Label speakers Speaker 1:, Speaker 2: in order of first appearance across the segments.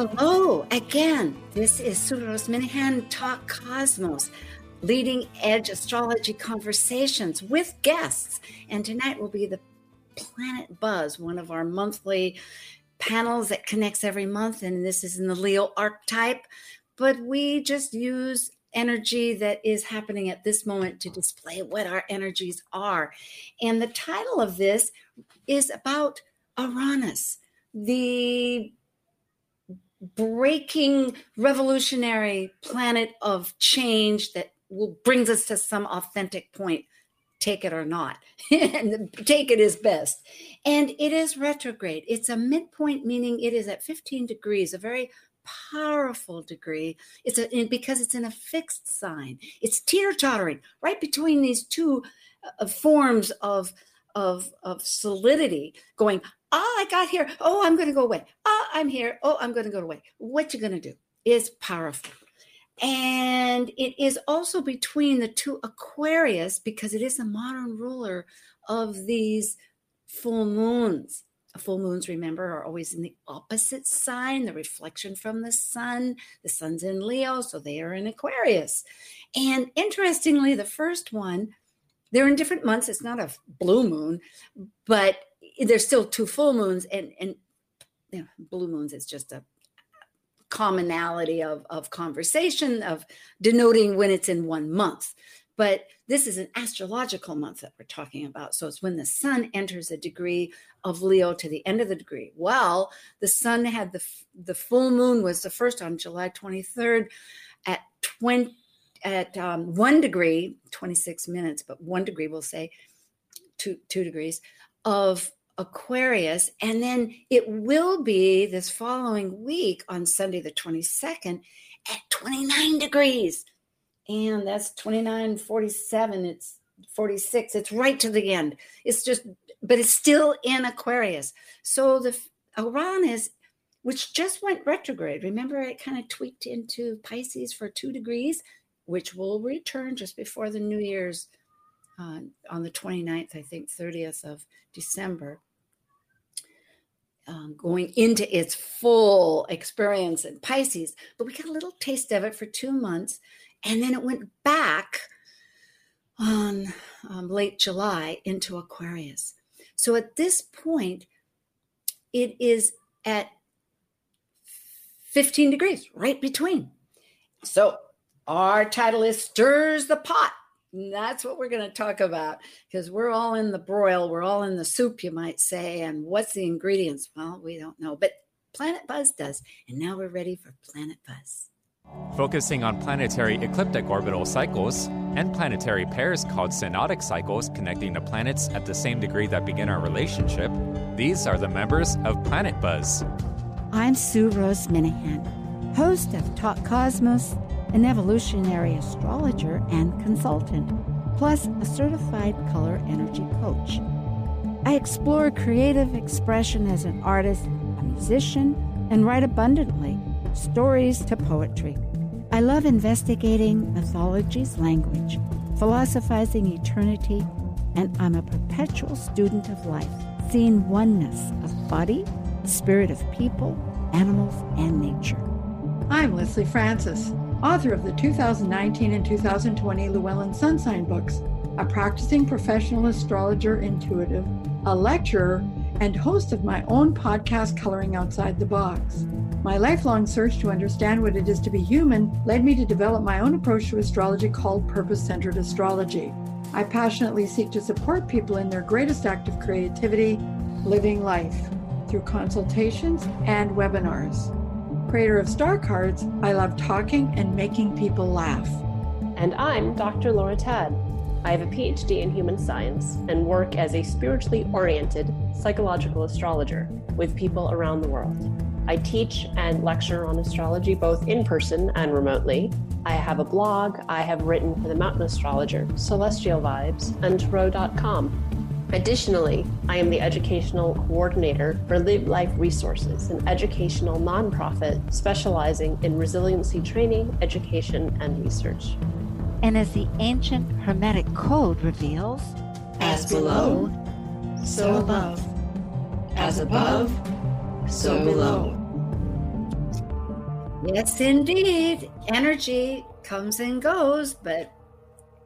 Speaker 1: Hello again. This is Sue Rose Minahan Talk Cosmos, leading edge astrology conversations with guests. And tonight will be the Planet Buzz, one of our monthly panels that connects every month. And this is in the Leo archetype. But we just use energy that is happening at this moment to display what our energies are. And the title of this is about Uranus, the breaking revolutionary planet of change that will brings us to some authentic point take it or not. And take it is best. And it is retrograde. It's a midpoint meaning it is at 15 degrees a very powerful degree. It's a because it's in a fixed sign. It's teeter tottering right between these two uh, forms of of of solidity going ah, I got here. Oh, I'm going to go away. Ah, I'm here. Oh, I'm going to go away. What you going to do is powerful. And it is also between the two Aquarius because it is a modern ruler of these full moons. Full moons, remember, are always in the opposite sign, the reflection from the sun. The sun's in Leo, so they are in Aquarius. And interestingly, the first one, they're in different months. It's not a blue moon, but there's still two full moons and and you know, blue moons is just a commonality of of conversation of denoting when it's in one month. But this is an astrological month that we're talking about. So it's when the sun enters a degree of leo to the end of the degree. Well the sun had the the full moon was the first on july 23rd at 20 at um, one degree 26 minutes but one degree we'll say two two degrees of Aquarius. And then it will be this following week on Sunday, the 22nd, at 29 degrees. And that's 29, 47. It's 46. It's right to the end. It's just, but it's still in Aquarius. So the Uranus, which just went retrograde, remember it kind of tweaked into Pisces for two degrees, which will return just before the New Year's uh, on the 29th, I think, 30th of December um, going into its full experience in Pisces, but we got a little taste of it for two months. And then it went back on um, late July into Aquarius. So at this point, it is at 15 degrees, right between. So our title is Stirs the Pot. And That's what we're going to talk about because we're all in the broil. We're all in the soup, you might say. And what's the ingredients? Well, we don't know, but Planet Buzz does. And now we're ready for Planet Buzz.
Speaker 2: Focusing on planetary ecliptic orbital cycles and planetary pairs called synodic cycles connecting the planets at the same degree that begin our relationship, these are the members of Planet Buzz.
Speaker 3: I'm Sue Rose Minahan, host of Talk Cosmos an evolutionary astrologer and consultant, plus a certified color energy coach. I explore creative expression as an artist, a musician, and write abundantly stories to poetry. I love investigating mythology's language, philosophizing eternity, and I'm a perpetual student of life, seeing oneness of body, spirit of people, animals, and nature.
Speaker 4: I'm Lesley Francis author of the 2019 and 2020 Llewellyn Sun Sign books, a practicing professional astrologer intuitive, a lecturer, and host of my own podcast, Coloring Outside the Box. My lifelong search to understand what it is to be human led me to develop my own approach to astrology called purpose centered astrology. I passionately seek to support people in their greatest act of creativity, living life, through consultations and webinars creator of Star Cards, I love talking and making people laugh.
Speaker 5: And I'm Dr. Laura Tadd. I have a PhD in human science and work as a spiritually oriented psychological astrologer with people around the world. I teach and lecture on astrology both in person and remotely. I have a blog. I have written for the Mountain Astrologer, Celestial Vibes, and Tarot.com. Additionally, I am the educational coordinator for Live Life Resources, an educational nonprofit specializing in resiliency training, education, and research.
Speaker 3: And as the ancient Hermetic Code reveals,
Speaker 1: as below, so above. As above, so below. Yes, indeed. Energy comes and goes, but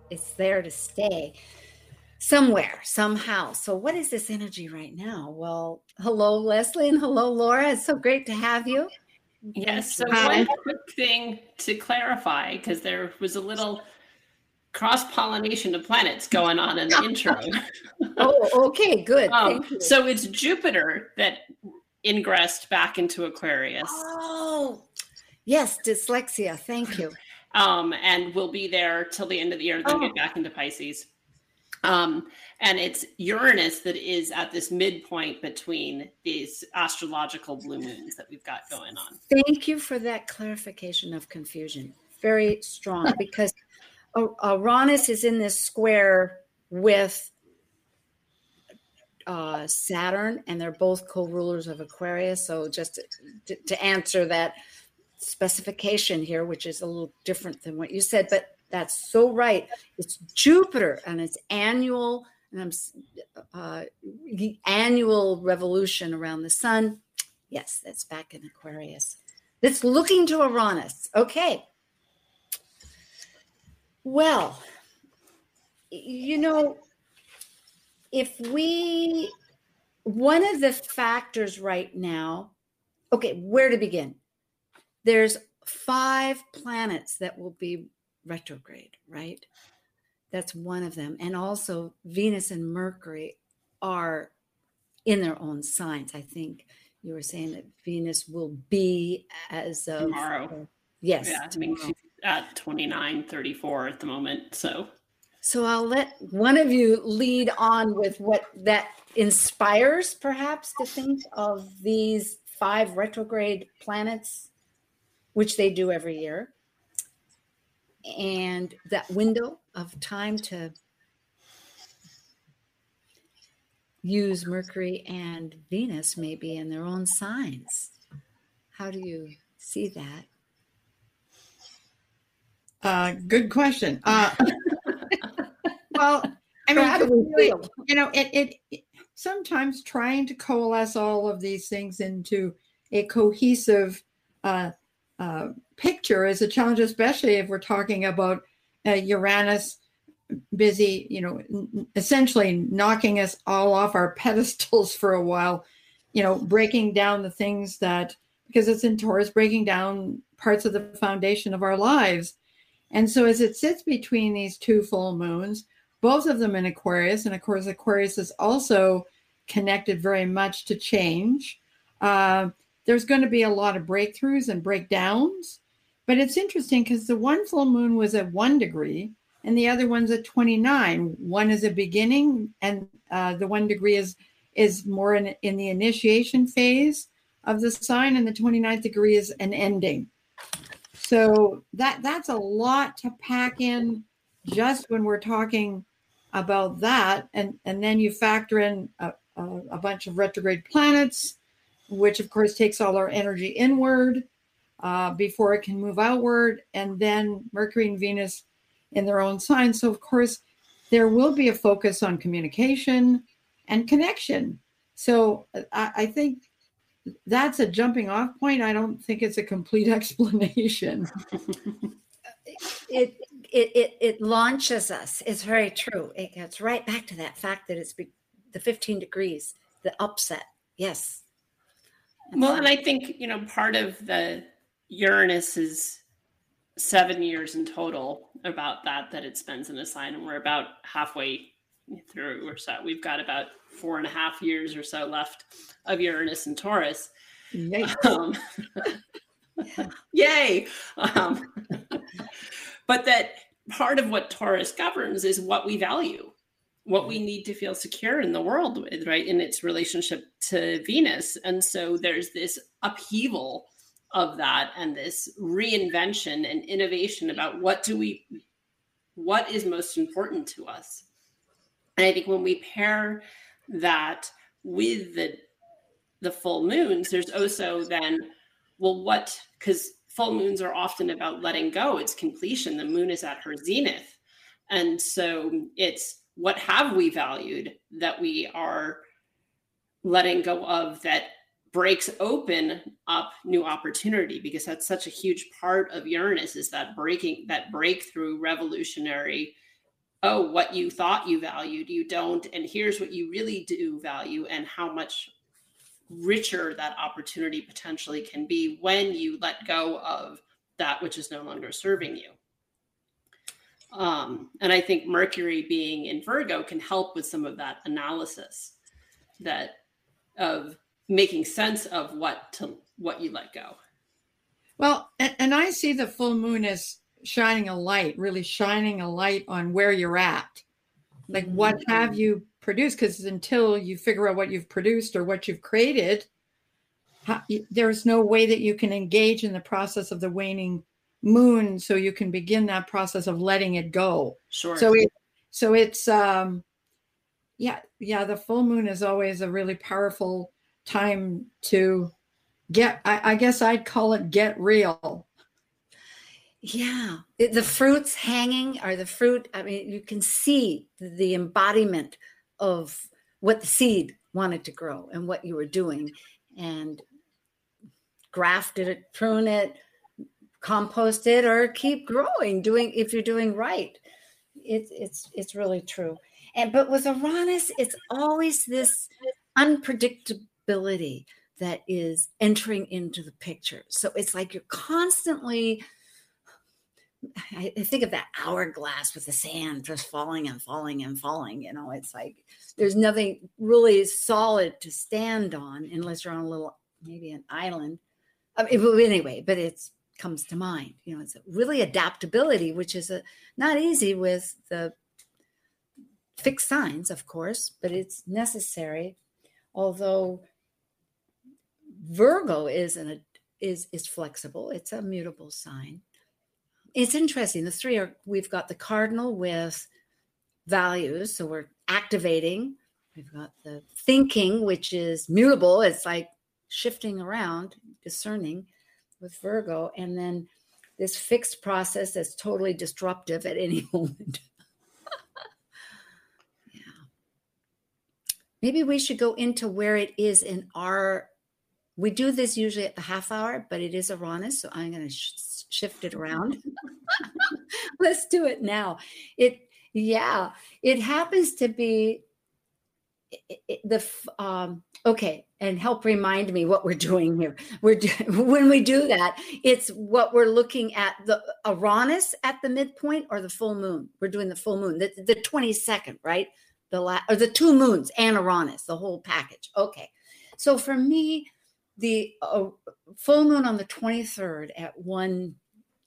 Speaker 1: it's there to stay somewhere, somehow. So, what is this energy right now? Well, hello, Lesley, and hello, Laura. It's so great to have you.
Speaker 6: Yes. So, one quick thing to clarify because there was a little cross pollination of planets going on in the intro.
Speaker 1: oh, okay, good.
Speaker 6: Um, so, it's Jupiter that ingressed back into Aquarius.
Speaker 1: Oh, yes, dyslexia. Thank you.
Speaker 6: um, and we'll be there till the end of the year, then oh. get back into Pisces. Um, and it's Uranus that is at this midpoint between these astrological blue moons that we've got going on.
Speaker 1: Thank you for that clarification of confusion. Very strong because Uranus is in this square with uh, Saturn, and they're both co-rulers of Aquarius. So just to, to, answer that specification here, which is a little different than what you said, but that's so right. It's Jupiter and it's annual, and uh, the annual revolution around the sun. Yes, that's back in Aquarius. It's looking to Uranus. Okay. Well, you know, if we one of the factors right now okay where to begin there's five planets that will be retrograde right? That's one of them. And also venus and mercury are in their own signs. I think you were saying that venus will be as of
Speaker 6: tomorrow.
Speaker 1: Yes
Speaker 6: yeah i mean she's at 29 34 at the moment so.
Speaker 1: So I'll let one of you lead on with what that inspires, perhaps, to think of these five retrograde planets, which they do every year, and that window of time to use Mercury and Venus maybe in their own signs. How do you see that?
Speaker 4: Uh, good question. Uh, well, I mean, you know, it, it, it sometimes trying to coalesce all of these things into a cohesive uh, uh, picture is a challenge, especially if we're talking about uh, Uranus busy, you know, essentially knocking us all off our pedestals for a while, you know, breaking down the things that, because it's in Taurus, breaking down parts of the foundation of our lives. And so as it sits between these two full moons, both of them in Aquarius. And of course, Aquarius is also connected very much to change. Uh, there's going to be a lot of breakthroughs and breakdowns. But it's interesting because the one full moon was at one degree and the other one's at 29. One is a beginning, and uh, the one degree is is more in, in the initiation phase of the sign, and the 29th degree is an ending. So that that's a lot to pack in just when we're talking about that, and and then you factor in a, a, a bunch of retrograde planets, which of course takes all our energy inward uh, before it can move outward, and then Mercury and Venus in their own signs. So of course there will be a focus on communication and connection. So I, I think that's a jumping off point. I don't think it's a complete explanation.
Speaker 1: it it, it it launches us. It's very true. It gets right back to that fact that it's be, the 15 degrees, the upset. Yes.
Speaker 6: Well, and I think you know part of the Uranus is seven years in total about that that it spends in a sign, and we're about halfway through or so. We've got about four and a half years or so left of Uranus and Taurus. Um, yay! Um, but that part of what Taurus governs is what we value. What we need to feel secure in the world with, right? In its relationship to Venus. And so there's this upheaval of that and this reinvention and innovation about what do we what is most important to us. And I think when we pair that with the the full moons, there's also then, well, what because full moons are often about letting go, it's completion. The moon is at her zenith. And so it's what have we valued that we are letting go of that breaks open up new opportunity? Because that's such a huge part of Uranus is that breaking that breakthrough revolutionary oh what you thought you valued you don't and here's what you really do value and how much richer that opportunity potentially can be when you let go of that which is no longer serving you um, and i think mercury being in virgo can help with some of that analysis that of making sense of what to what you let go.
Speaker 4: Well, and, and I see the full moon as shining a light, really shining a light on where you're at. Like what mm-hmm. have you produced? Because until you figure out what you've produced or what you've created, how, there's no way that you can engage in the process of the waning moon so you can begin that process of letting it go.
Speaker 6: Sure.
Speaker 4: So it so it's um yeah yeah the full moon is always a really powerful time to get I, I guess i'd call it get real.
Speaker 1: Yeah. The fruits hanging are the fruit i mean you can see the embodiment of what the seed wanted to grow and what you were doing. And grafted it prune it compost it or keep growing doing if you're doing right it, it's it's really true and but with uranus it's always this unpredictability that is entering into the picture. So it's like you're constantly, I think of that hourglass with the sand just falling and falling and falling. You know, it's like there's nothing really solid to stand on unless you're on a little, maybe an island. I mean, anyway, but it's comes to mind. You know, it's really adaptability, which is a, not easy with the fixed signs, of course, but it's necessary. Although Virgo is an is is flexible. It's a mutable sign. It's interesting. The three are we've got the cardinal with values, so we're activating. We've got the thinking, which is mutable. It's like shifting around, discerning with Virgo, and then this fixed process that's totally disruptive at any moment. yeah. Maybe we should go into where it is in our we do this usually at the half hour, but it is Uranus, so I'm going to sh- shift it around. Let's do it now. It, yeah, it happens to be it, it, the um, okay, and help remind me what we're doing here. We're do, when we do that, it's what we're looking at the Uranus at the midpoint or the full moon. We're doing the full moon, the, the 22nd, right? The la- or the two moons and Uranus, the whole package. Okay, so for me, the uh, full moon on the 23rd at one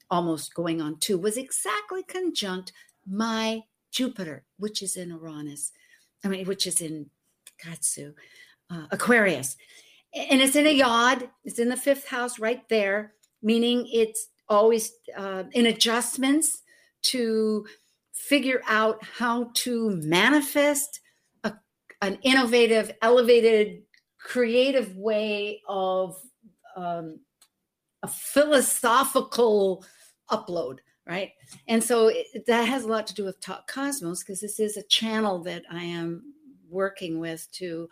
Speaker 1: almost going on two was exactly conjunct my jupiter which is in uranus i mean which is in katsu uh, aquarius. And it's in a yod. It's in the fifth house right there meaning it's always uh, in adjustments to figure out how to manifest a, an innovative elevated creative way of um, a philosophical upload right? And so it, that has a lot to do with talk cosmos because this is a channel that i am working with to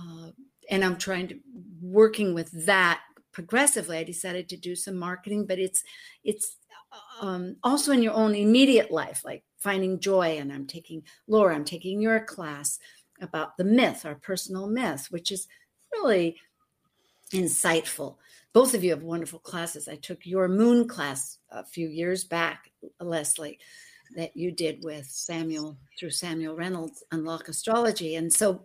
Speaker 1: uh, and i'm trying to working with that progressively i decided to do some marketing but it's it's um, also in your own immediate life like finding joy and i'm taking laura i'm taking your class about the myth, our personal myth, which is really insightful. Both of you have wonderful classes. I took your moon class a few years back, Lesley, that you did with Samuel through Samuel Reynolds, Unlock Astrology. And so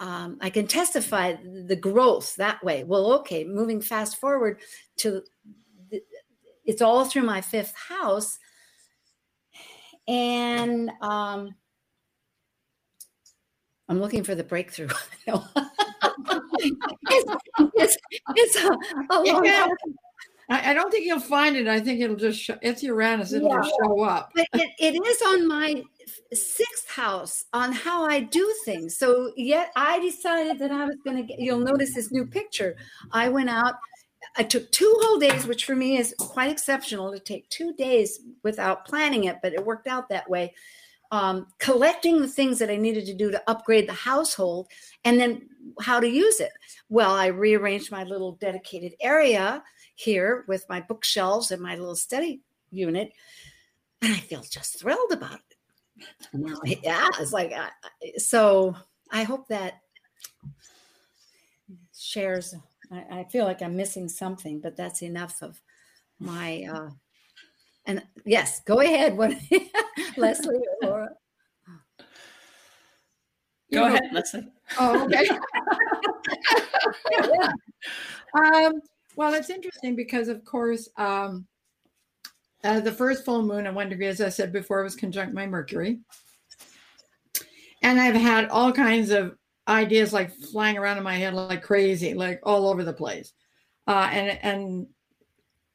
Speaker 1: um, I can testify the growth that way. Well, okay, moving fast forward to the, it's all through my fifth house. And um, I'm looking for the breakthrough. it's, it's, it's a, a long
Speaker 4: yeah. I, I, don't think you'll find it. I think it'll just show, it's Uranus. It'll yeah. just show up.
Speaker 1: But it, it is on my sixth house on how I do things. So yet I decided that I was going to get. You'll notice this new picture. I went out. I took two whole days, which for me is quite exceptional to take two days without planning it, but it worked out that way. Um, collecting the things that I needed to do to upgrade the household and then how to use it. Well, I rearranged my little dedicated area here with my bookshelves and my little study unit, and I feel just thrilled about it. yeah, it's like uh, so. I hope that shares. I, I, feel like I'm missing something, but that's enough of my. Uh, and yes, go ahead. What Lesley or Laura?
Speaker 6: Go ahead, Lesley.
Speaker 4: Oh, okay. yeah. Um, well, it's interesting because, of course, um, uh, the first full moon at one degree, as I said before, was conjunct my Mercury. And I've had all kinds of ideas like flying around in my head like crazy, like all over the place. Uh, and and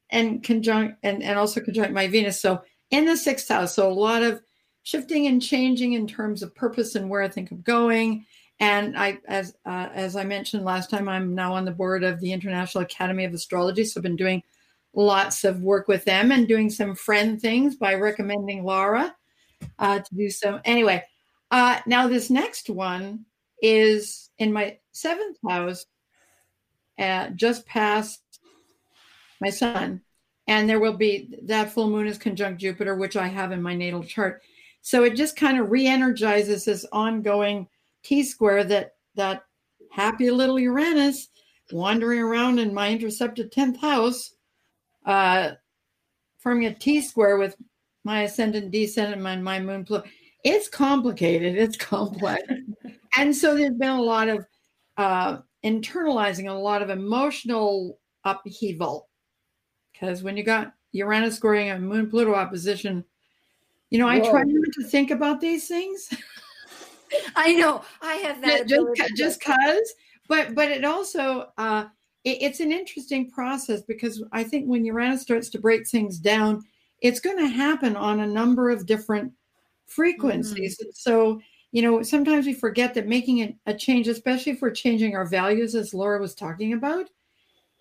Speaker 4: and conjunct and, and also conjunct my Venus. So in the sixth house, so a lot of shifting and changing in terms of purpose and where I think I'm going. And I, as uh, as I mentioned last time, I'm now on the board of the International Academy of Astrology. So I've been doing lots of work with them and doing some friend things by recommending Laura uh, to do some. Anyway, uh, now this next one is in my seventh house, uh, just past my sun, and there will be that full moon is conjunct Jupiter, which I have in my natal chart. So it just kind of re-energizes this ongoing T square that that happy little Uranus wandering around in my intercepted 10th house, uh, forming a T square with my ascendant, descendant, and my moon. Pluto. It's complicated. It's complex. and so there's been a lot of uh, internalizing, a lot of emotional upheaval. Because when you got Uranus scoring a moon Pluto opposition, you know, Whoa. I try not to think about these things.
Speaker 1: I know I have that
Speaker 4: just just cause, but but it also uh, it, it's an interesting process because I think when Uranus starts to break things down, it's going to happen on a number of different frequencies. Mm-hmm. So you know sometimes we forget that making a, a change, especially if we're changing our values, as Laura was talking about,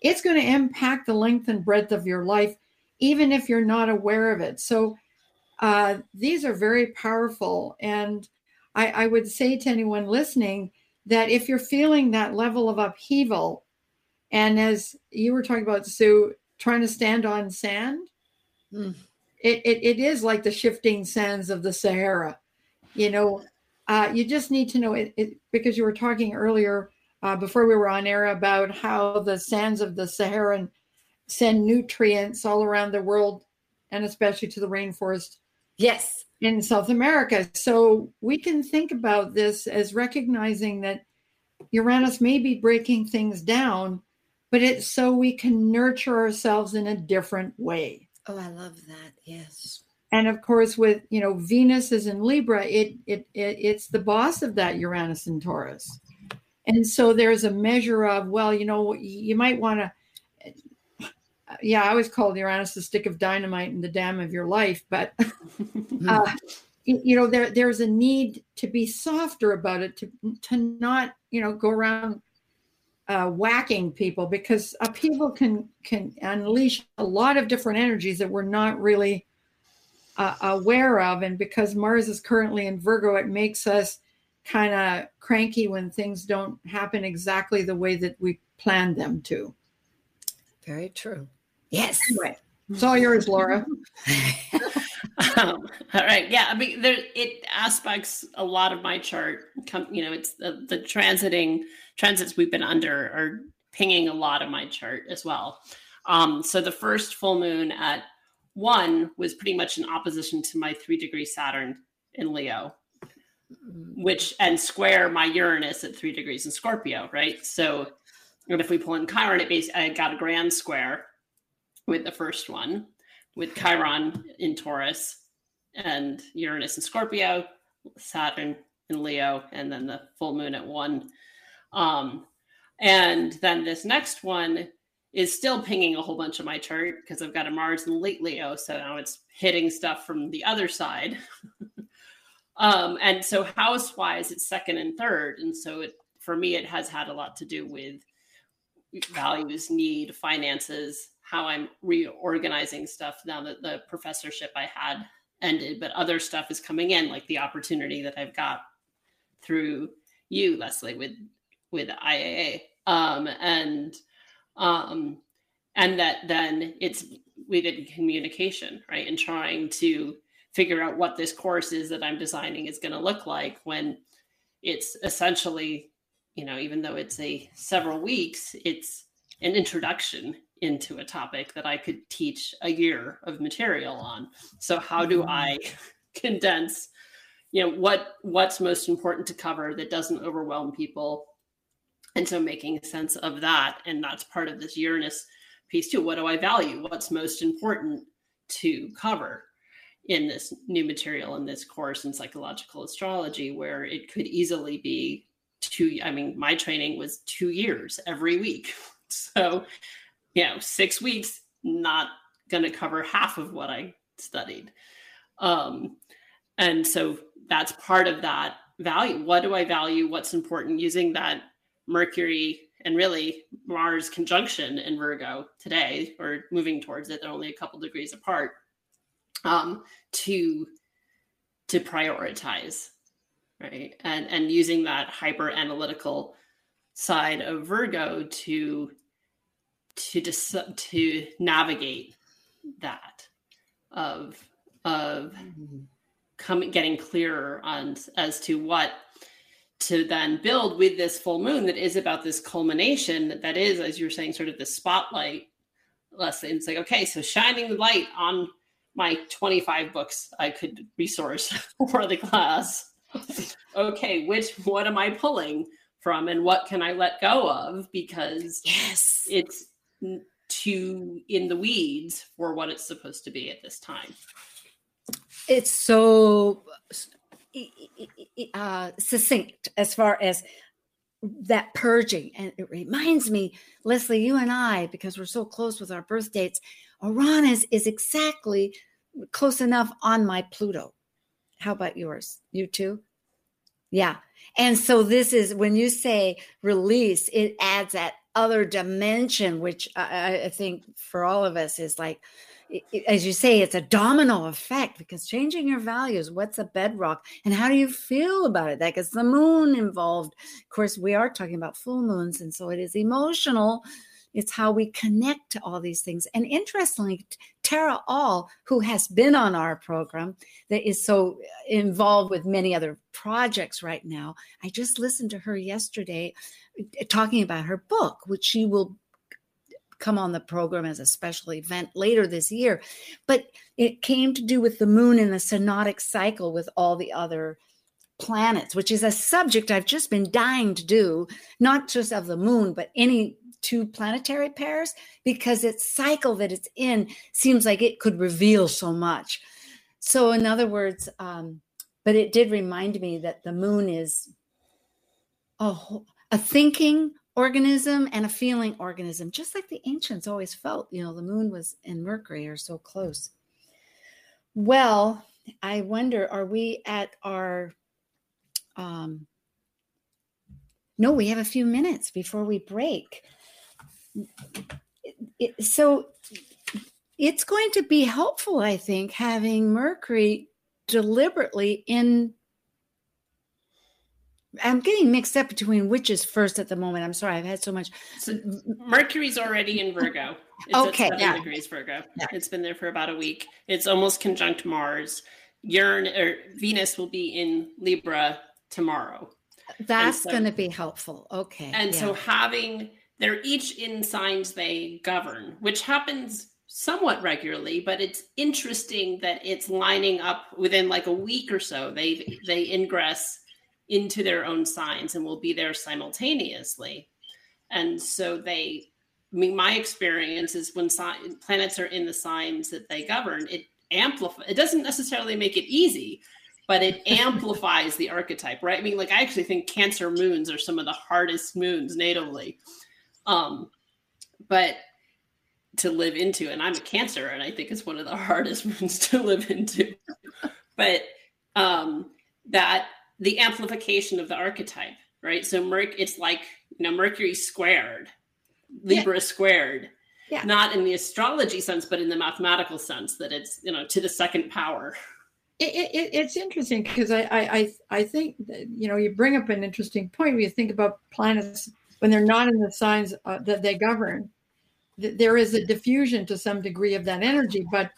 Speaker 4: it's going to impact the length and breadth of your life, even if you're not aware of it. So uh, these are very powerful and I, I would say to anyone listening that if you're feeling that level of upheaval, and as you were talking about, Sue, trying to stand on sand, mm. it, it, it is like the shifting sands of the Sahara. You know, uh, you just need to know it, it, because you were talking earlier uh, before we were on air about how the sands of the Sahara send nutrients all around the world and especially to the rainforest.
Speaker 1: Yes
Speaker 4: in South America. So we can think about this as recognizing that Uranus may be breaking things down, but it's so we can nurture ourselves in a different way.
Speaker 1: Oh, I love that. Yes.
Speaker 4: And of course, with you know Venus is in Libra, it, it it it's the boss of that Uranus and Taurus, and so there's a measure of well, you know, you might want to yeah, I always called Uranus the stick of dynamite and the dam of your life. But uh, you know, there there's a need to be softer about it, to to not you know go around uh, whacking people because people can can unleash a lot of different energies that we're not really uh, aware of, and because Mars is currently in Virgo, it makes us kind of cranky when things don't happen exactly the way that we planned them to.
Speaker 1: Very true. Yes.
Speaker 4: Anyway, it's all yours, Laura.
Speaker 6: um, all right. Yeah. I mean, there it aspects a lot of my chart. Come, you know, it's the the transiting transits we've been under are pinging a lot of my chart as well. Um, so the first full moon at one was pretty much in opposition to my three degree Saturn in Leo, which and square my Uranus at three degrees in Scorpio, right? So, and if we pull in Chiron, it basically I got a grand square with the first one, with Chiron in Taurus and Uranus in Scorpio, Saturn in Leo, and then the full moon at one. Um, and then this next one is still pinging a whole bunch of my chart because I've got a Mars in late Leo, so now it's hitting stuff from the other side. um, and so house wise, it's second and third, and so it for me it has had a lot to do with values, need, finances, how I'm reorganizing stuff now that the professorship I had ended, but other stuff is coming in, like the opportunity that I've got through you, Lesley, with with IAA, um, and um, and that then it's within communication, right, and trying to figure out what this course is that I'm designing is going to look like when it's essentially, you know, even though it's a several weeks, it's an introduction into a topic that I could teach a year of material on. So how do mm-hmm. I condense you know what what's most important to cover that doesn't overwhelm people and so making sense of that and that's part of this uranus piece too what do i value what's most important to cover in this new material in this course in psychological astrology where it could easily be two i mean my training was two years every week so you know six weeks not going to cover half of what i studied um and so that's part of that value. What do I value? What's important? Using that Mercury and really Mars conjunction in Virgo today, or moving towards it, they're only a couple degrees apart, um, to to prioritize, right? And and using that hyper analytical side of Virgo to to dis- to navigate that of of coming getting clearer on as to what to then build with this full moon that is about this culmination that is as you're saying sort of the spotlight lesson. It's like okay so shining the light on my 25 books i could resource for the class. Okay which what am i pulling from and what can i let go of? Because
Speaker 1: yes.
Speaker 6: it's too in the weeds for what it's supposed to be at this time
Speaker 1: it's so uh, succinct as far as that purging. And it reminds me, Lesley, you and I, because we're so close with our birth dates, Uranus is exactly close enough on my Pluto. How about yours? You too? Yeah. And so this is when you say release, it adds that other dimension, which I, I think for all of us is like, as you say, it's a domino effect because changing your values, what's a bedrock, and how do you feel about it? That gets the moon involved. Of course, we are talking about full moons, and so it is emotional. It's how we connect to all these things. And interestingly, Tara All, who has been on our program, that is so involved with many other projects right now, I just listened to her yesterday uh, talking about her book, which she will come on the program as a special event later this year. But it came to do with the moon and the synodic cycle with all the other planets, which is a subject I've just been dying to do, not just of the moon, but any two planetary pairs, because its cycle that it's in seems like it could reveal so much. So, in other words, um, but it did remind me that the moon is a, a thinking, organism and a feeling organism, just like the ancients always felt. You know, the moon was and Mercury are so close. Well, I wonder, are we at our um no, we have a few minutes before we break. It, so it's going to be helpful, I think, having Mercury deliberately in I'm getting mixed up between which is first at the moment. I'm sorry, I've had so much.
Speaker 6: So Mercury's already in Virgo. It's
Speaker 1: okay,
Speaker 6: at yeah. degrees Virgo. Yeah. It's been there for about a week. It's almost conjunct Mars. Uranus or Venus will be in Libra tomorrow.
Speaker 1: That's so, going to be helpful. Okay.
Speaker 6: And yeah. so having they're each in signs they govern, which happens somewhat regularly, but it's interesting that it's lining up within like a week or so. They they ingress into their own signs and will be there simultaneously. And so they, I mean, my experience is when si- planets are in the signs that they govern, it amplifies, it doesn't necessarily make it easy, but it amplifies the archetype, right? I mean, like I actually think Cancer moons are some of the hardest moons natively. Um, but to live into, and I'm a Cancer, and I think it's one of the hardest moons to live into. but um, that the amplification of the archetype, right? So Merc, it's like you know Mercury squared, Libra yeah. squared. Yeah. Not in the astrology sense, but in the mathematical sense that it's you know to the second power.
Speaker 4: It, it, it's interesting because I, I I think that, you know you bring up an interesting point when you think about planets when they're not in the signs uh, that they govern. There is a diffusion to some degree of that energy, but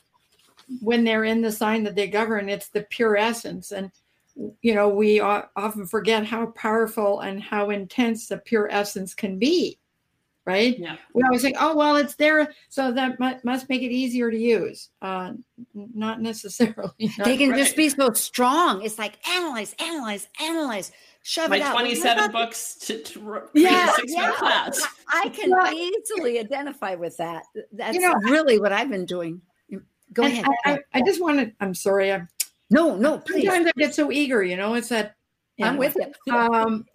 Speaker 4: when they're in the sign that they govern, it's the pure essence. And you know, we often forget how powerful and how intense the pure essence can be, right?
Speaker 6: Yeah.
Speaker 4: We always think, oh, well, it's there, so that must make it easier to use. Uh, not necessarily.
Speaker 1: they can right. just be so strong. It's like analyze, analyze, analyze. Shove
Speaker 6: My
Speaker 1: it out.
Speaker 6: 27 books to, to yeah, yeah. class.
Speaker 1: I can easily identify with that. That's you know, really what I've been doing. Go ahead.
Speaker 4: I, I, I just wanted, I'm sorry, I'm
Speaker 1: no, no, please.
Speaker 4: Sometimes I get so eager, you know, it's that.
Speaker 1: Yeah, I'm with you.
Speaker 4: um,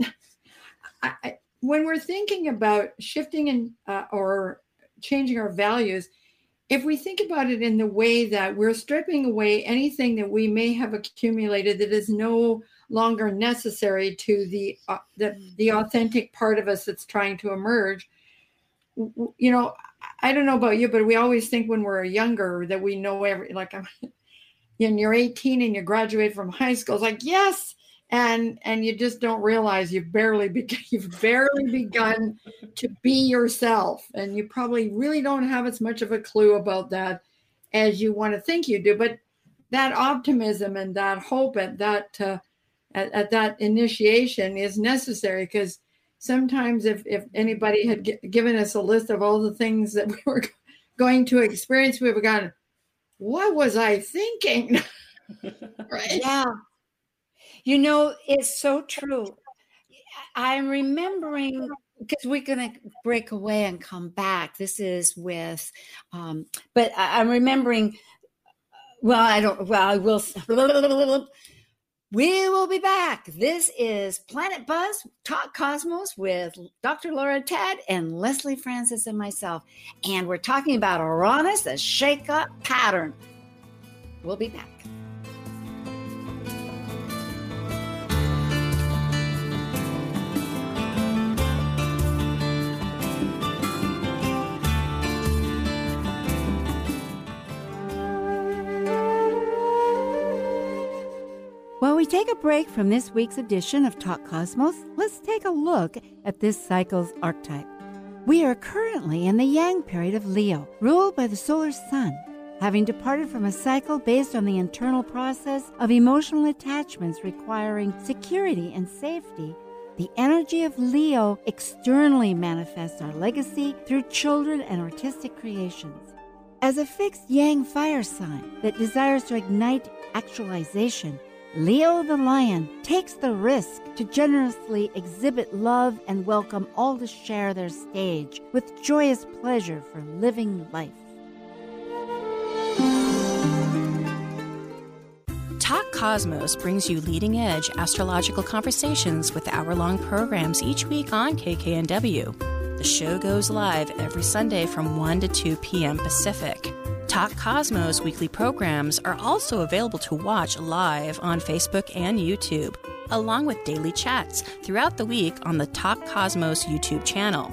Speaker 4: I, I, when we're thinking about shifting and uh, or changing our values, if we think about it in the way that we're stripping away anything that we may have accumulated that is no longer necessary to the uh, the, the authentic part of us that's trying to emerge, you know, I don't know about you, but we always think when we're younger that we know every like I'm and you're 18 and you graduate from high school it's like yes! And and you just don't realize you've barely begun you've barely begun to be yourself. And you probably really don't have as much of a clue about that as you want to think you do. But that optimism and that hope and that uh, at, at, that initiation is necessary because sometimes if if anybody had g- given us a list of all the things that we were going to experience we would have gone what was I thinking?
Speaker 1: right? Yeah. You know, it's so true. I'm remembering because we're going to break away and come back. This is with, um, but I'm remembering. Well, I don't. Well, I will. We will be back. This is Planet Buzz Talk Cosmos with Dr. Laura Tadd and Lesley Francis and myself. And we're talking about Uranus, the shake up pattern. We'll be back.
Speaker 3: Take a break from this week's edition of Talk Cosmos, let's take a look at this cycle's archetype. We are currently in the Yang period of Leo, ruled by the solar sun. Having departed from a cycle based on the internal process of emotional attachments requiring security and safety, the energy of Leo externally manifests our legacy through children and artistic creations. As a fixed Yang fire sign that desires to ignite actualization, Leo the Lion takes the risk to generously exhibit love and welcome all to share their stage with joyous pleasure for living life.
Speaker 7: Talk Cosmos brings you leading edge astrological conversations with hour long programs each week on KKNW. The show goes live every Sunday from 1 to 2 p.m. Pacific. Talk Cosmos weekly programs are also available to watch live on Facebook and YouTube, along with daily chats throughout the week on the Talk Cosmos YouTube channel.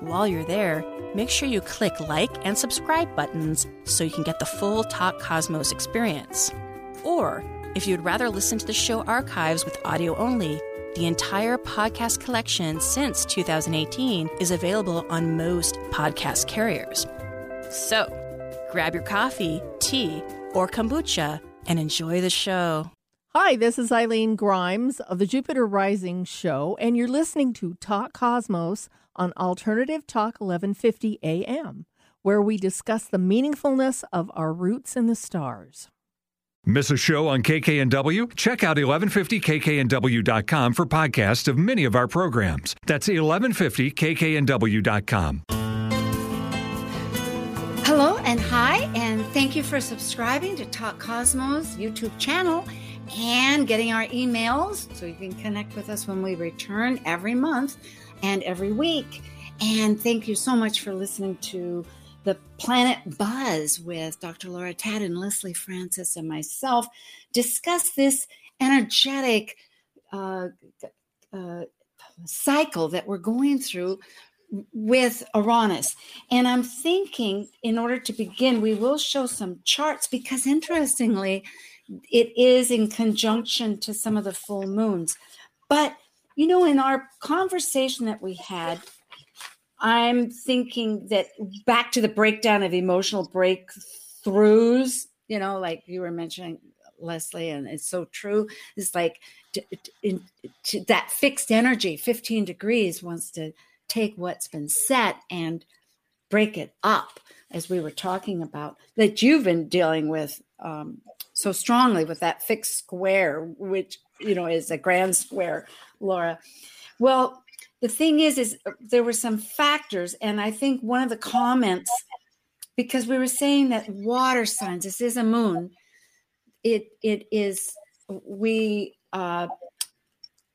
Speaker 7: While you're there, make sure you click like and subscribe buttons so you can get the full Talk Cosmos experience. Or, if you'd rather listen to the show archives with audio only, the entire podcast collection since 2018 is available on most podcast carriers. So, Grab your coffee, tea, or kombucha and enjoy the show.
Speaker 8: Hi, this is Eileen Grimes of the Jupiter Rising Show, and you're listening to Talk Cosmos on Alternative Talk 1150 AM, where we discuss the meaningfulness of our roots in the stars.
Speaker 9: Miss a show on KKNW? Check out 1150kknw.com for podcasts of many of our programs. That's 1150kknw.com.
Speaker 1: Hello and hi, and thank you for subscribing to Talk Cosmos YouTube channel. and getting our emails so you can connect with us when we return every month and every week. And thank you so much for listening to the Planet Buzz with Dr. Laura Tadd and Lesley Francis and myself discuss this energetic uh, uh, cycle that we're going through with Uranus. And I'm thinking, in order to begin, we will show some charts because, interestingly, it is in conjunction to some of the full moons. But, you know, in our conversation that we had, I'm thinking that back to the breakdown of emotional breakthroughs, you know, like you were mentioning, Lesley, and it's so true. It's like to, in, to that fixed energy, 15 degrees, wants to take what's been set and break it up, as we were talking about, that you've been dealing with um, so strongly with that fixed square, which, you know, is a grand square, Laura. Well, the thing is is uh, there were some factors and i think one of the comments because we were saying that water signs this is a moon it it is we uh,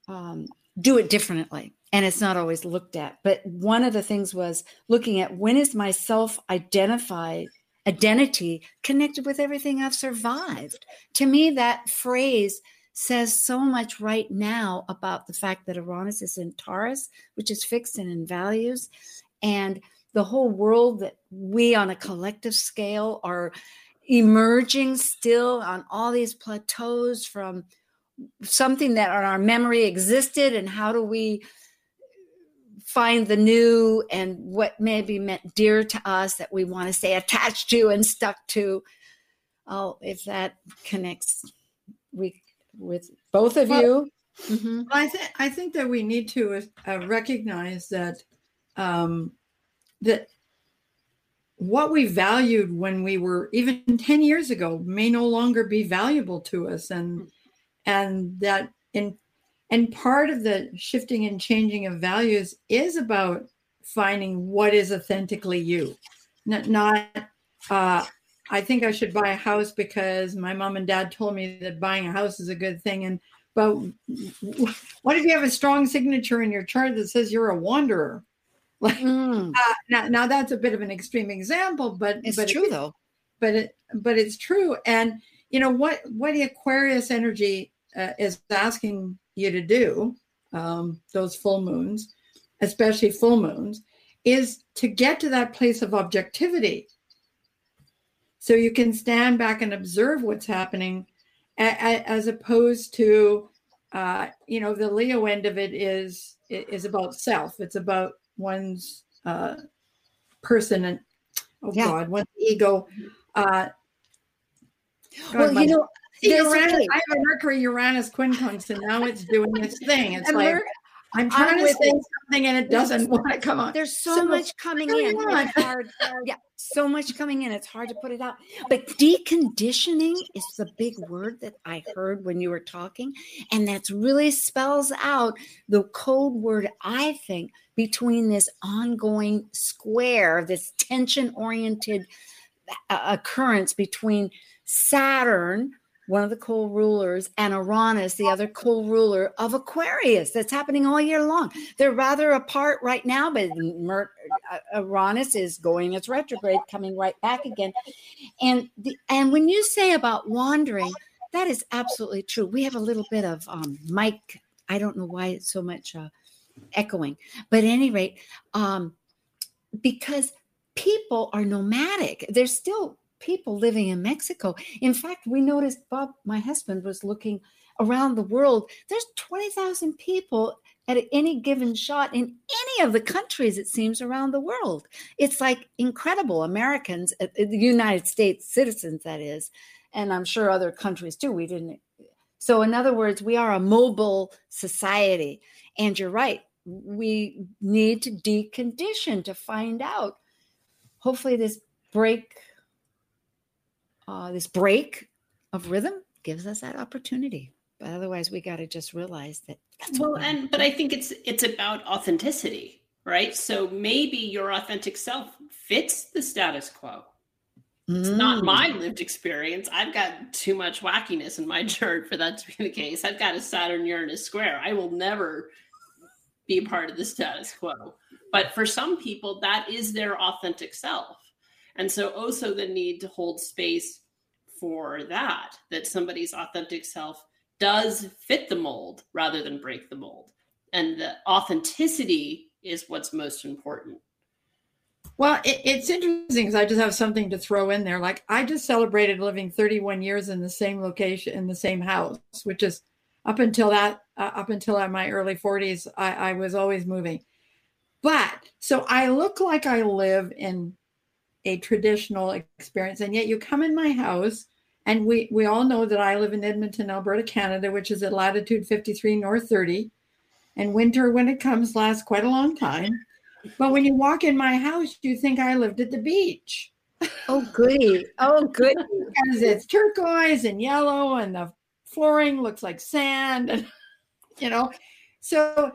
Speaker 1: um, do it differently and it's not always looked at. But one of the things was looking at when is my self identified identity connected with everything i've survived. To me that phrase says so much right now about the fact that Uranus is in Taurus, which is fixed and in values, and the whole world that we on a collective scale are emerging still on all these plateaus from something that on our memory existed and how do we find the new and what may be meant dear to us that we want to stay attached to and stuck to oh if that connects we with both of well, you.
Speaker 4: Mm-hmm. I think I think that we need to uh, recognize that um, that what we valued when we were even 10 years ago may no longer be valuable to us and and that in and part of the shifting and changing of values is about finding what is authentically you not, not uh, I think I should buy a house because my mom and dad told me that buying a house is a good thing. And but what if you have a strong signature in your chart that says you're a wanderer? Like mm. uh, now, now that's a bit of an extreme example, but
Speaker 1: it's
Speaker 4: but
Speaker 1: true
Speaker 4: it,
Speaker 1: though.
Speaker 4: But it but it's true. And you know what what the Aquarius energy uh, is asking you to do, um, those full moons, especially full moons, is to get to that place of objectivity. So you can stand back and observe what's happening as opposed to uh, you know the leo end of it is is about self. It's about one's uh, person and oh yeah. god one's ego. Uh,
Speaker 1: well you know
Speaker 4: Uranus, I have a Mercury Uranus quincunx, and now it's doing this thing. It's and like I'm trying I'm to say something and it doesn't want to come on.
Speaker 1: There's so, so much coming in. It's hard. yeah, so much coming in. It's hard to put it out. But deconditioning is the big word that I heard when you were talking. And that's really spells out the code word, I think, between this ongoing square, this tension oriented uh, occurrence between Saturn one of the cool rulers, and Uranus, the other cool ruler of Aquarius. That's happening all year long. They're rather apart right now, but Mer- uh, Uranus is going its retrograde, coming right back again. And the, and when you say about wandering, that is absolutely true. We have a little bit of um, mic. I don't know why it's so much uh, echoing, but at any rate, um, because people are nomadic. They're still people living in Mexico. In fact, we noticed Bob, my husband, was looking around the world. There's 20,000 people at any given shot in any of the countries, it seems, around the world. It's like incredible. Americans, uh, uh, the United States citizens, that is, and I'm sure other countries too. We didn't. So, in other words, we are a mobile society. And you're right. We need to decondition to find out. Hopefully, this break uh, this break of rhythm gives us that opportunity. But otherwise, we got to just realize that.
Speaker 6: well, and but I think it's it's about authenticity, right? So maybe your authentic self fits the status quo. It's not my lived experience. I've got too much wackiness in my chart for that to be the case. I've got a Saturn Uranus square. I will never be part of the status quo. But for some people, that is their authentic self. And so also the need to hold space for that, that somebody's authentic self does fit the mold rather than break the mold. And the authenticity is what's most important.
Speaker 4: Well, it, it's interesting because I just have something to throw in there. Like I just celebrated living 31 years in the same location in the same house, which is up until that uh, up until my early 40s, I, I was always moving. But so I look like I live in a traditional experience, and yet you come in my house, and we we all know that I live in Edmonton, Alberta, Canada, which is at latitude 53 north 30, and winter when it comes lasts quite a long time. But when you walk in my house, you think I lived at the beach.
Speaker 1: Oh, goody. Oh, goody.
Speaker 4: because it's turquoise and yellow, and the flooring looks like sand. And, you know, so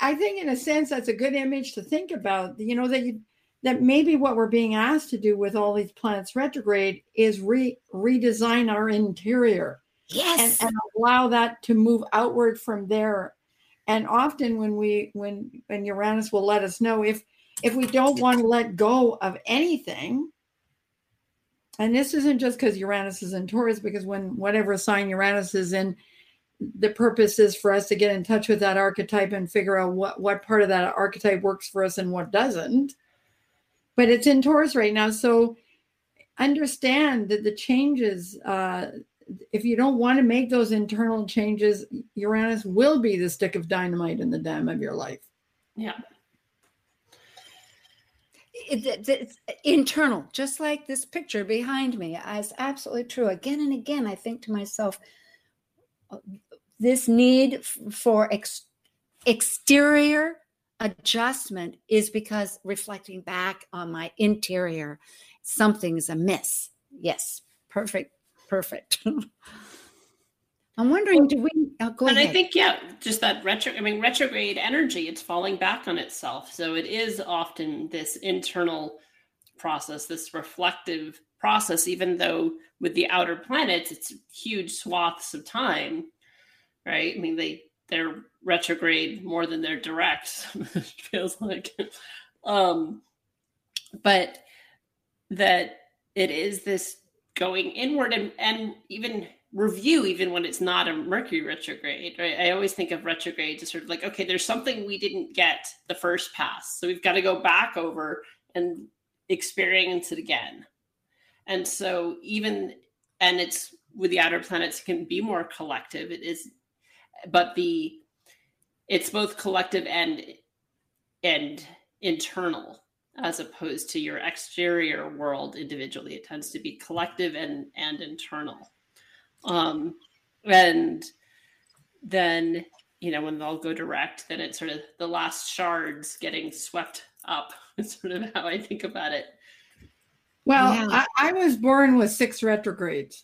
Speaker 4: I think in a sense that's a good image to think about, you know, that you that maybe what we're being asked to do with all these planets retrograde is re redesign our interior.
Speaker 1: Yes.
Speaker 4: And, and allow that to move outward from there and often when we when when uranus will let us know if if we don't want to let go of anything and this isn't just because uranus is in taurus because when whatever sign uranus is in the purpose is for us to get in touch with that archetype and figure out what what part of that archetype works for us and what doesn't but it's in taurus right now so understand that the changes uh, if you don't want to make those internal changes, Uranus will be the stick of dynamite in the dam of your life.
Speaker 6: Yeah.
Speaker 1: It, it's internal, just like this picture behind me. It's absolutely true. Again and again, I think to myself, uh, this need for ex- exterior adjustment is because reflecting back on my interior, something's amiss. Yes, perfect perfect. I'm wondering, do we? Oh, go
Speaker 6: and
Speaker 1: ahead.
Speaker 6: I think, yeah, just that retro. I mean, retrograde energy. It's falling back on itself. So it is often this internal process, this reflective process. Even though with the outer planets, it's huge swaths of time, right? I mean, they they're retrograde more than they're direct. it feels like, um, but that it is this going inward and, and even review even when it's not a mercury retrograde right i always think of retrograde as sort of like okay there's something we didn't get the first pass so we've got to go back over and experience it again and so even and it's with the outer planets can be more collective it is but the it's both collective and and internal as opposed to your exterior world individually. It tends to be collective and and internal. Um, and then you know when they'll go direct, then it's sort of the last shards getting swept up. It's sort of how I think about it.
Speaker 4: Well, yeah. I, I, was born with six retrogrades.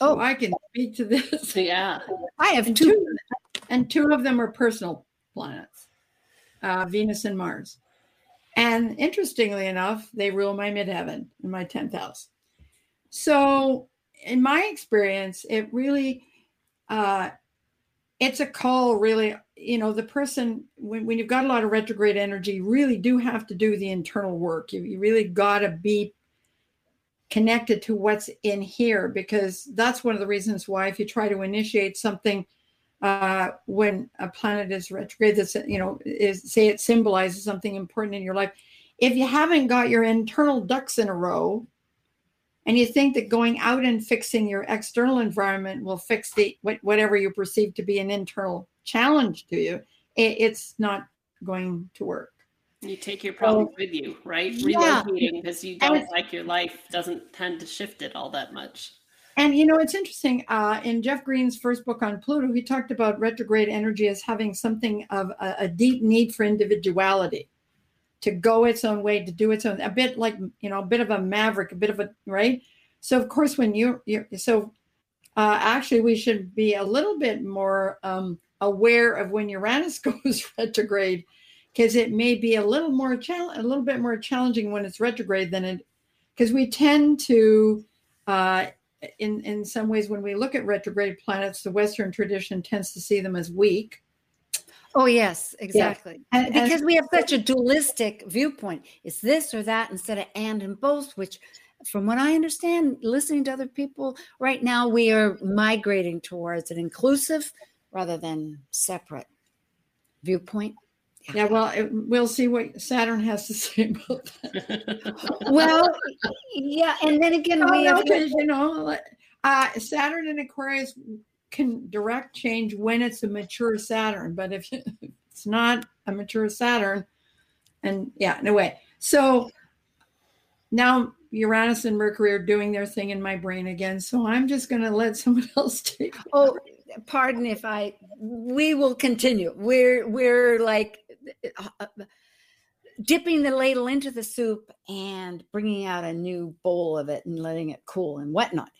Speaker 4: So oh, I can speak to this.
Speaker 6: Yeah,
Speaker 1: I have and two,
Speaker 4: and two of them are personal planets, uh, Venus and Mars. And interestingly enough, they rule my midheaven in my 10th house. So, in my experience, it really, uh, it's a call, really. You know, the person, when, when you've got a lot of retrograde energy, you really do have to do the internal work. You, you really got to be connected to what's in here because that's one of the reasons why, if you try to initiate something, uh, when a planet is retrograde that's you know is say it symbolizes something important in your life. If you haven't got your internal ducks in a row and you think that going out and fixing your external environment will fix the whatever you perceive to be an internal challenge to you it, it's not going to work.
Speaker 6: You take your problems so, with you right? Relocating because you don't like your life doesn't tend to shift it all that much
Speaker 4: and you know, it's interesting. Uh, in Jeff Green's first book on Pluto, he talked about retrograde energy as having something of a, a, deep need for individuality, to go its own way, to do its own, a bit like you know, a bit of a maverick, a bit of a right. So of course, when you you so uh, actually, we should be a little bit more um, aware of when Uranus goes retrograde, because it may be a little more challenge, a little bit more challenging when it's retrograde than it because we tend to, uh, in in some ways, when we look at retrograde planets, the Western tradition tends to see them as weak.
Speaker 1: Oh yes, exactly. Yeah. And, because and, we have such a dualistic viewpoint. It's this or that instead of and and both, which from what I understand, listening to other people right now, we are migrating towards an inclusive rather than separate viewpoint.
Speaker 4: Yeah, well, it, we'll see what Saturn has to say about
Speaker 1: that. well, yeah, and then again,
Speaker 4: we have you know, uh, Saturn and Aquarius can direct change when it's a mature Saturn, but if it's not a mature Saturn, and yeah, no way. So now Uranus and Mercury are doing their thing in my brain again. So I'm just going to let someone else take.
Speaker 1: Oh, pardon if I. We will continue. We're we're like dipping the ladle into the soup and bringing out a new bowl of it and letting it cool and whatnot.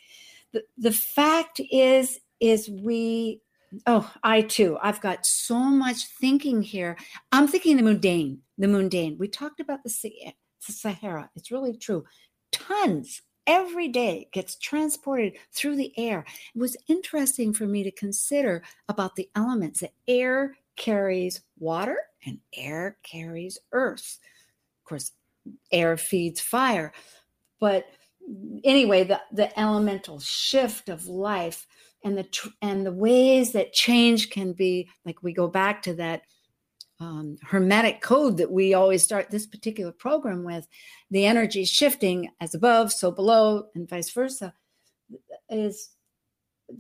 Speaker 1: The the fact is is we. Oh, I too. I've got so much thinking here. I'm thinking the mundane. The mundane. We talked about the Sahara. It's really true tons every day gets transported through the air. It was interesting for me to consider about the elements that air carries water and air carries earth. Of course, air feeds fire. But anyway, the, the elemental shift of life and the and the ways that change can be like we go back to that um, hermetic code that we always start this particular program with the energy shifting as above so below and vice versa is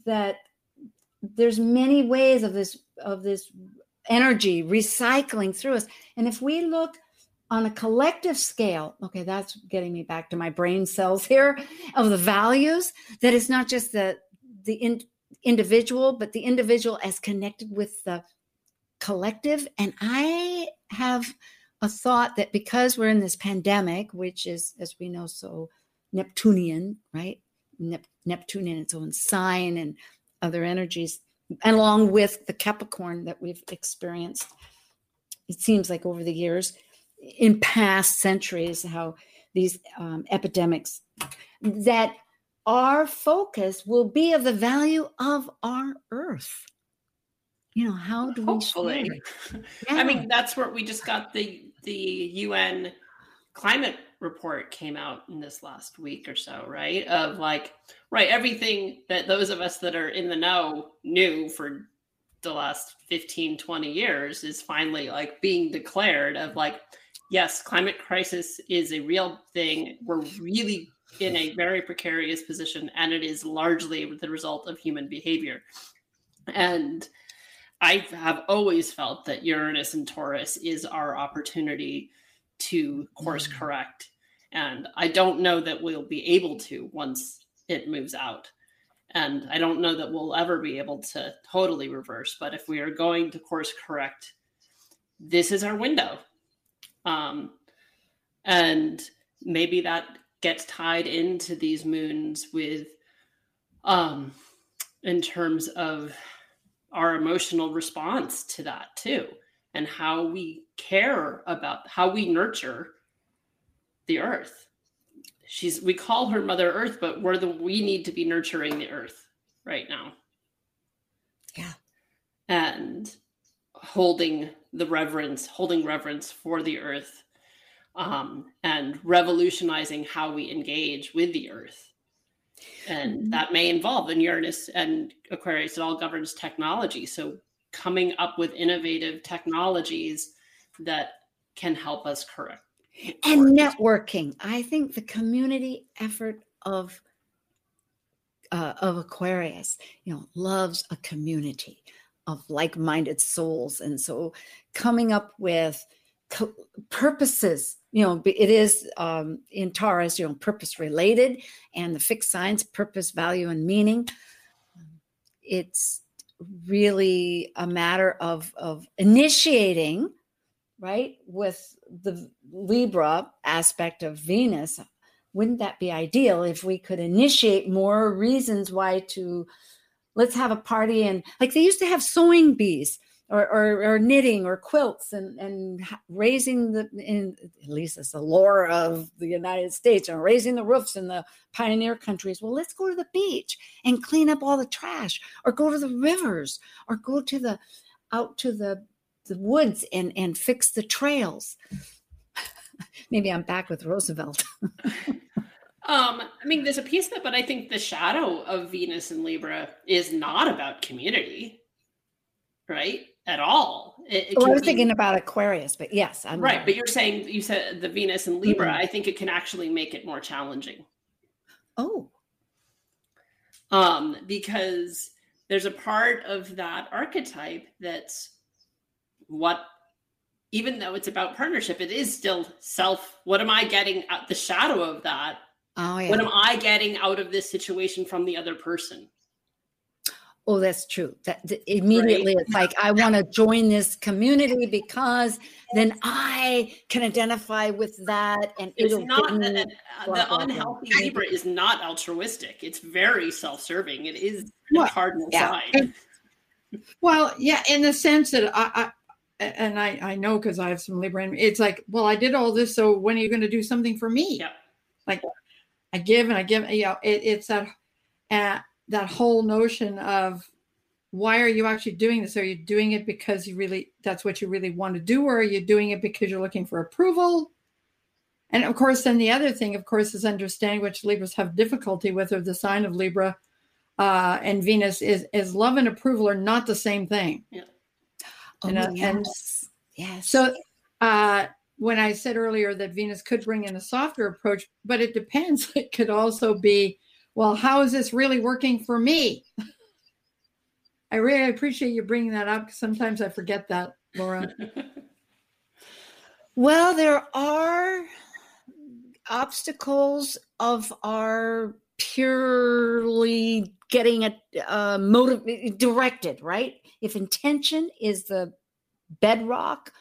Speaker 1: that there's many ways of this of this energy recycling through us and if we look on a collective scale okay that's getting me back to my brain cells here of the values that it's not just the the in, individual but the individual as connected with the collective. And I have a thought that because we're in this pandemic, which is, as we know, so Neptunian, right? Nep- Neptune in its own sign and other energies, and along with the Capricorn that we've experienced. It seems like over the years, in past centuries, how these um, epidemics, that our focus will be of the value of our earth you know how do
Speaker 6: hopefully we yeah. i mean that's where we just got the the un climate report came out in this last week or so right? Of like right everything that those of us that are in the know knew for the last 15 20 years is finally like being declared of like yes climate crisis is a real thing. We're really in a very precarious position and it is largely the result of human behavior. And I have always felt that Uranus and Taurus is our opportunity to course mm. correct. And I don't know that we'll be able to once it moves out. And I don't know that we'll ever be able to totally reverse. But if we are going to course correct, this is our window. Um, and maybe that gets tied into these moons with, um, in terms of our emotional response to that too and how we care about how we nurture the earth she's we call her mother earth but we're the we need to be nurturing the earth right now
Speaker 1: yeah
Speaker 6: and holding the reverence holding reverence for the earth um, and revolutionizing how we engage with the earth and mm-hmm. that may involve in Uranus and Aquarius. It all governs technology. So coming up with innovative technologies that can help us correct
Speaker 1: and networking. I think the community effort of uh, of Aquarius, you know, loves a community of like-minded souls, and so coming up with co- purposes you know it is um, in taurus you know purpose related and the fixed signs purpose value and meaning it's really a matter of of initiating right with the libra aspect of venus wouldn't that be ideal if we could initiate more reasons why to let's have a party and like they used to have sewing bees or, or, or knitting or quilts and, and raising the, in, at least it's the lore of the United States, and raising the roofs in the pioneer countries. Well, let's go to the beach and clean up all the trash, or go to the rivers, or go to the out to the the woods and and fix the trails. Maybe I'm back with Roosevelt.
Speaker 6: Um, I mean, there's a piece of it, but I think the shadow of Venus and Libra is not about community, right? At all.
Speaker 1: It, it well, I was be, thinking about Aquarius, but yes,
Speaker 6: I'm right. But you're saying you said the Venus and Libra. Mm-hmm. I think it can actually make it more challenging.
Speaker 1: Oh,
Speaker 6: um, because there's a part of that archetype that's what even though it's about partnership, it is still self. What am I getting at the shadow of that Oh, yeah. What am I getting out of this situation from the other person?
Speaker 1: Oh, that's true. That, that immediately right. it's like I want to join this community because then I can identify with that, and
Speaker 6: it's not me, uh, blah, the blah, unhealthy blah. Libra is not altruistic. It's very self-serving. It is well, cardinal yeah. side. And,
Speaker 4: well, yeah, in the sense that I, I and I, I know because I have some Libra, and it's like, well, I did all this, so when are you going to do something for me?
Speaker 6: Yeah.
Speaker 4: Like I give and I give. You know, it, it's that uh, that whole notion of why are you actually doing this? Are you doing it because you really that's what you really want to do, or are you doing it because you're looking for approval? And of course, then the other thing, of course, is understanding which Libras have difficulty with, or the sign of Libra uh, and Venus is is love and approval are not the same thing.
Speaker 6: Yeah.
Speaker 1: Oh, and, uh, yes. And yes.
Speaker 4: So uh, when I said earlier that Venus could bring in a softer approach, but it depends. It could also be, well, how is this really working for me? I really appreciate you bringing that up sometimes I forget that, Laura.
Speaker 1: well, there are obstacles of our purely getting it uh, motive directed, right? If intention is the bedrock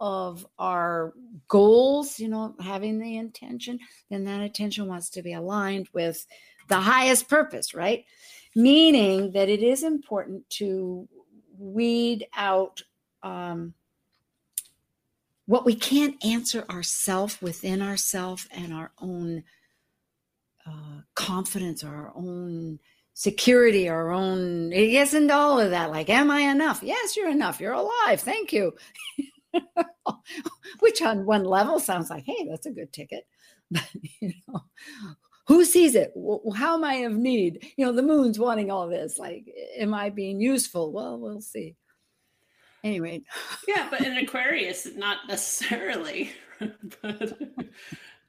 Speaker 1: of our goals, you know, having the intention, then that intention wants to be aligned with the highest purpose, right? Meaning that it is important to weed out um, what we can't answer ourself within ourself and our own uh, confidence or our own security, our own, it into all of that. Like, am I enough? Yes, you're enough. You're alive. Thank you. which on one level sounds like, hey, that's a good ticket. But, you know, who sees it? How am I of need? You know, the moon's wanting all this. Like, am I being useful? Well, we'll see. Anyway.
Speaker 6: Yeah, but in Aquarius, not necessarily. but,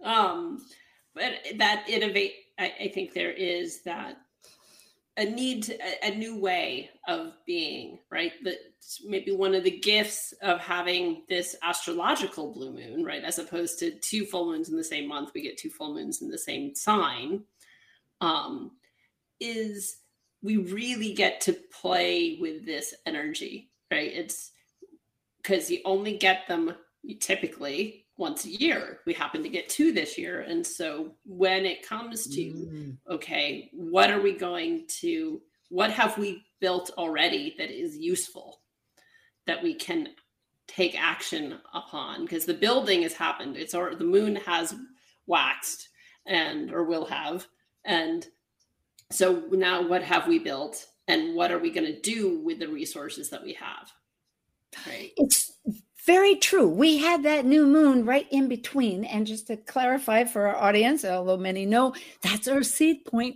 Speaker 6: um, but that innovate, I, I think there is that a need to, a, a new way of being right? That maybe one of the gifts of having this astrological blue moon right as opposed to two full moons in the same month we get two full moons in the same sign um is we really get to play with this energy right? It's because you only get them typically once a year. We happen to get two this year. And so when it comes to, mm. okay, what are we going to, what have we built already that is useful that we can take action upon? Because the building has happened. It's or the moon has waxed and or will have. And so now what have we built and what are we going to do with the resources that we have?
Speaker 1: Right. It's very true. We had that new moon right in between. And just to clarify for our audience, although many know, that's our seed point.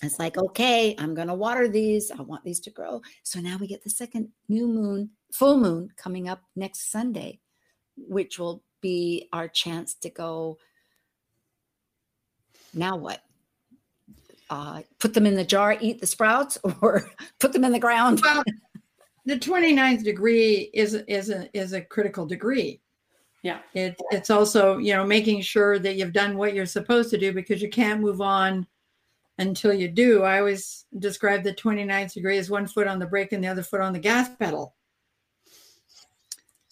Speaker 1: It's like, okay, I'm going to water these. I want these to grow. So now we get the second new moon, full moon coming up next Sunday, which will be our chance to go. Now what? Uh, put them in the jar, eat the sprouts, or put them in the ground?
Speaker 4: Well, the 29th degree is is a is a critical degree.
Speaker 6: Yeah.
Speaker 4: It, it's also you know making sure that you've done what you're supposed to do because you can't move on until you do. I always describe the 29th degree as one foot on the brake and the other foot on the gas pedal.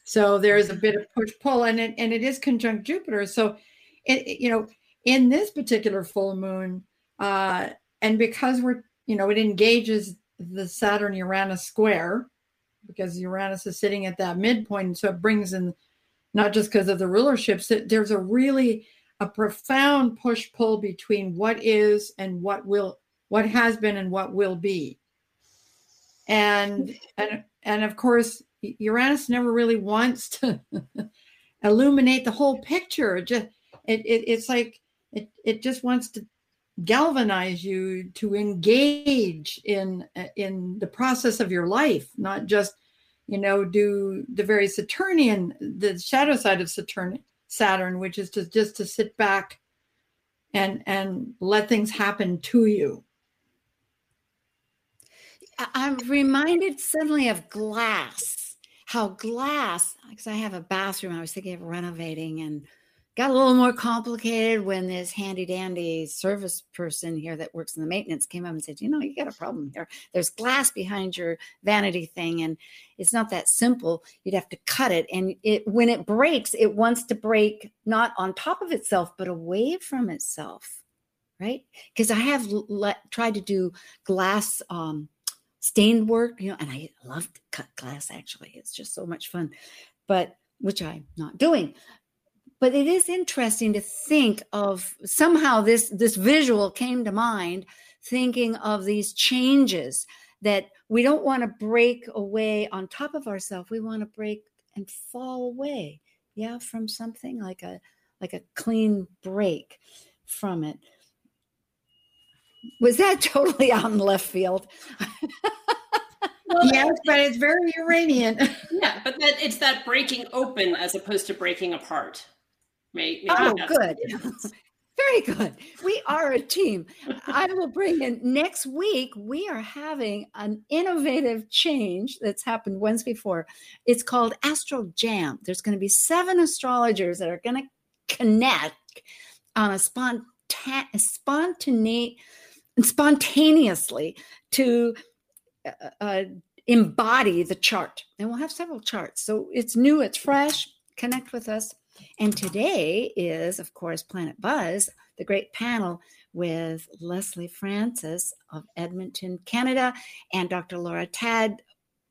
Speaker 4: So there is a bit of push pull and it and it is conjunct jupiter. So it you know in this particular full moon uh and because we're you know it engages the saturn uranus square because Uranus is sitting at that midpoint. So it brings in, not just because of the rulerships, there's a really a profound push pull between what is and what will, what has been and what will be. And and and of course, Uranus never really wants to illuminate the whole picture. It just it, it it's like it it just wants to galvanize you to engage in in the process of your life not just you know do the very saturnian the shadow side of saturn saturn which is to just to sit back and and let things happen to you.
Speaker 1: I'm reminded suddenly of glass how glass because i have a bathroom i was thinking of renovating and got a little more complicated when this handy dandy service person here that works in the maintenance came up and said, You know, you got a problem here. There's glass behind your vanity thing, and it's not that simple. You'd have to cut it. And it when it breaks, it wants to break not on top of itself, but away from itself. Right. Because I have let, tried to do glass um, stained work, you know, and I love to cut glass actually. It's just so much fun. But which I'm not doing but it is interesting to think of somehow this this visual came to mind thinking of these changes that we don't want to break away on top of ourselves we want to break and fall away yeah from something like a like a clean break from it. Was that totally out in left field?
Speaker 4: Well, yes but it's very uranian
Speaker 6: yeah but that it's that breaking open as opposed to breaking apart
Speaker 1: Maybe, oh, good. Very good. We are a team. I will bring in next week. We are having an innovative change that's happened once before. It's called Astro Jam. There's going to be seven astrologers that are going to connect on a spontan- spontaneous, spontaneously to uh, uh, embody the chart. And we'll have several charts. So it's new, it's fresh. Connect with us and today is, of course, Planet Buzz, the great panel with Lesley Francis of Edmonton, Canada, and Dr. Laura Tadd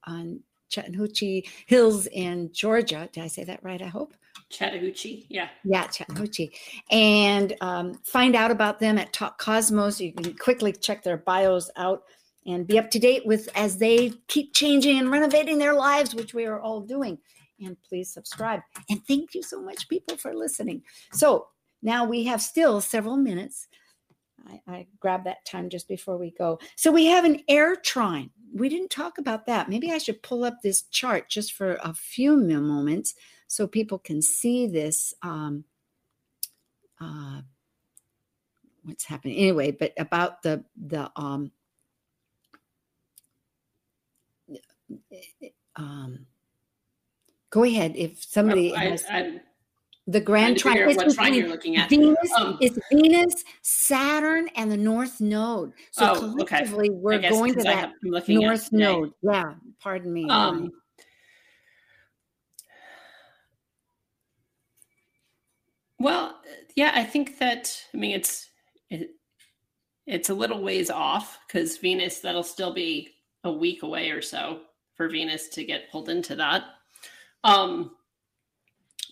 Speaker 1: on Chattahoochee Hills in Georgia. Did I say that right? I hope.
Speaker 6: Chattahoochee, yeah.
Speaker 1: Yeah, Chattahoochee. And um, find out about them at Talk Cosmos. You can quickly check their bios out and be up to date with as they keep changing and renovating their lives, which we are all doing and please subscribe. And thank you so much, people, for listening. So now we have still several minutes. I, I grabbed that time just before we go. So we have an air trine. We didn't talk about that. Maybe I should pull up this chart just for a few moments so people can see this. Um, uh, what's happening anyway? But about the the um, um Go ahead. If somebody oh, I, has I, the grand triangle,
Speaker 6: what trine you're looking at.
Speaker 1: Venus, um, it's Venus, Saturn, and the North Node. So oh, collectively, okay. we're going to that North Node. Yeah, pardon me. Um,
Speaker 6: well, yeah, I think that. I mean, it's it, it's a little ways off because Venus that'll still be a week away or so for Venus to get pulled into that. Um,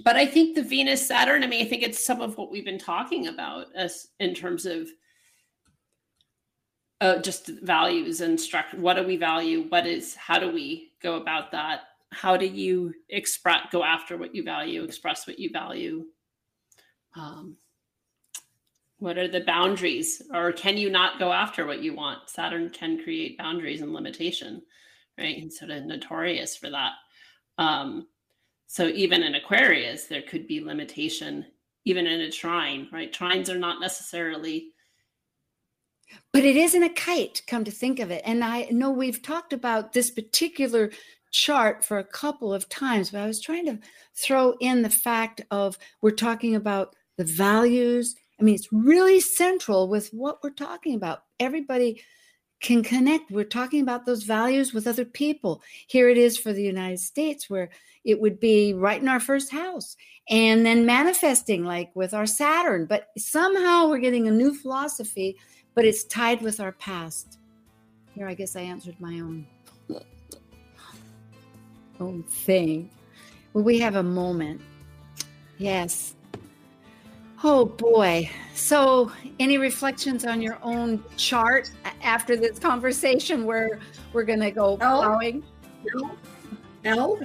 Speaker 6: but I think the Venus Saturn, I mean, I think it's some of what we've been talking about as in terms of uh, just values and structure. What do we value? What is, how do we go about that? How do you express, go after what you value, express what you value? Um, what are the boundaries or can you not go after what you want saturn can create boundaries and limitation right and sort of notorious for that um, so even in Aquarius, there could be limitation, even in a trine, right? Trines are not necessarily.
Speaker 1: But it isn't a kite, come to think of it. And I know we've talked about this particular chart for a couple of times, but I was trying to throw in the fact of we're talking about the values. I mean, it's really central with what we're talking about. Everybody can connect. We're talking about those values with other people. Here it is for the United States, where it would be right in our first house and then manifesting like with our Saturn. But somehow we're getting a new philosophy, but it's tied with our past. Here, I guess I answered my own. own thing. Well, we have a moment. Yes. Oh boy. So, any reflections on your own chart after this conversation where we're going to go plowing?
Speaker 4: L? L?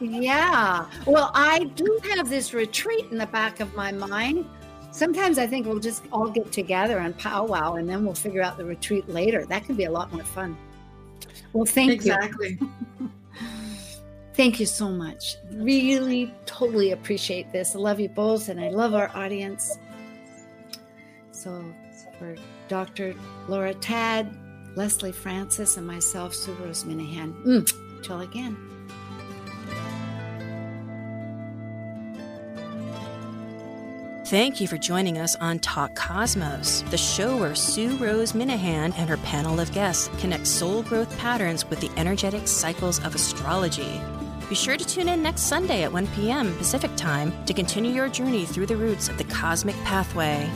Speaker 1: Yeah. Well, I do have this retreat in the back of my mind. Sometimes I think we'll just all get together and powwow and then we'll figure out the retreat later. That could be a lot more fun. Well, thank
Speaker 4: Exactly.
Speaker 1: you. Thank you so much. Really, totally appreciate this. I love you both and I love our audience. So, for Dr. Laura Tadd, Lesley Francis, and myself, Sue Rose Minahan. Mm, till again.
Speaker 7: Thank you for joining us on Talk Cosmos, the show where Sue Rose Minahan and her panel of guests connect soul growth patterns with the energetic cycles of astrology. Be sure to tune in next Sunday at 1 p.m. Pacific Time to continue your journey through the roots of the cosmic pathway.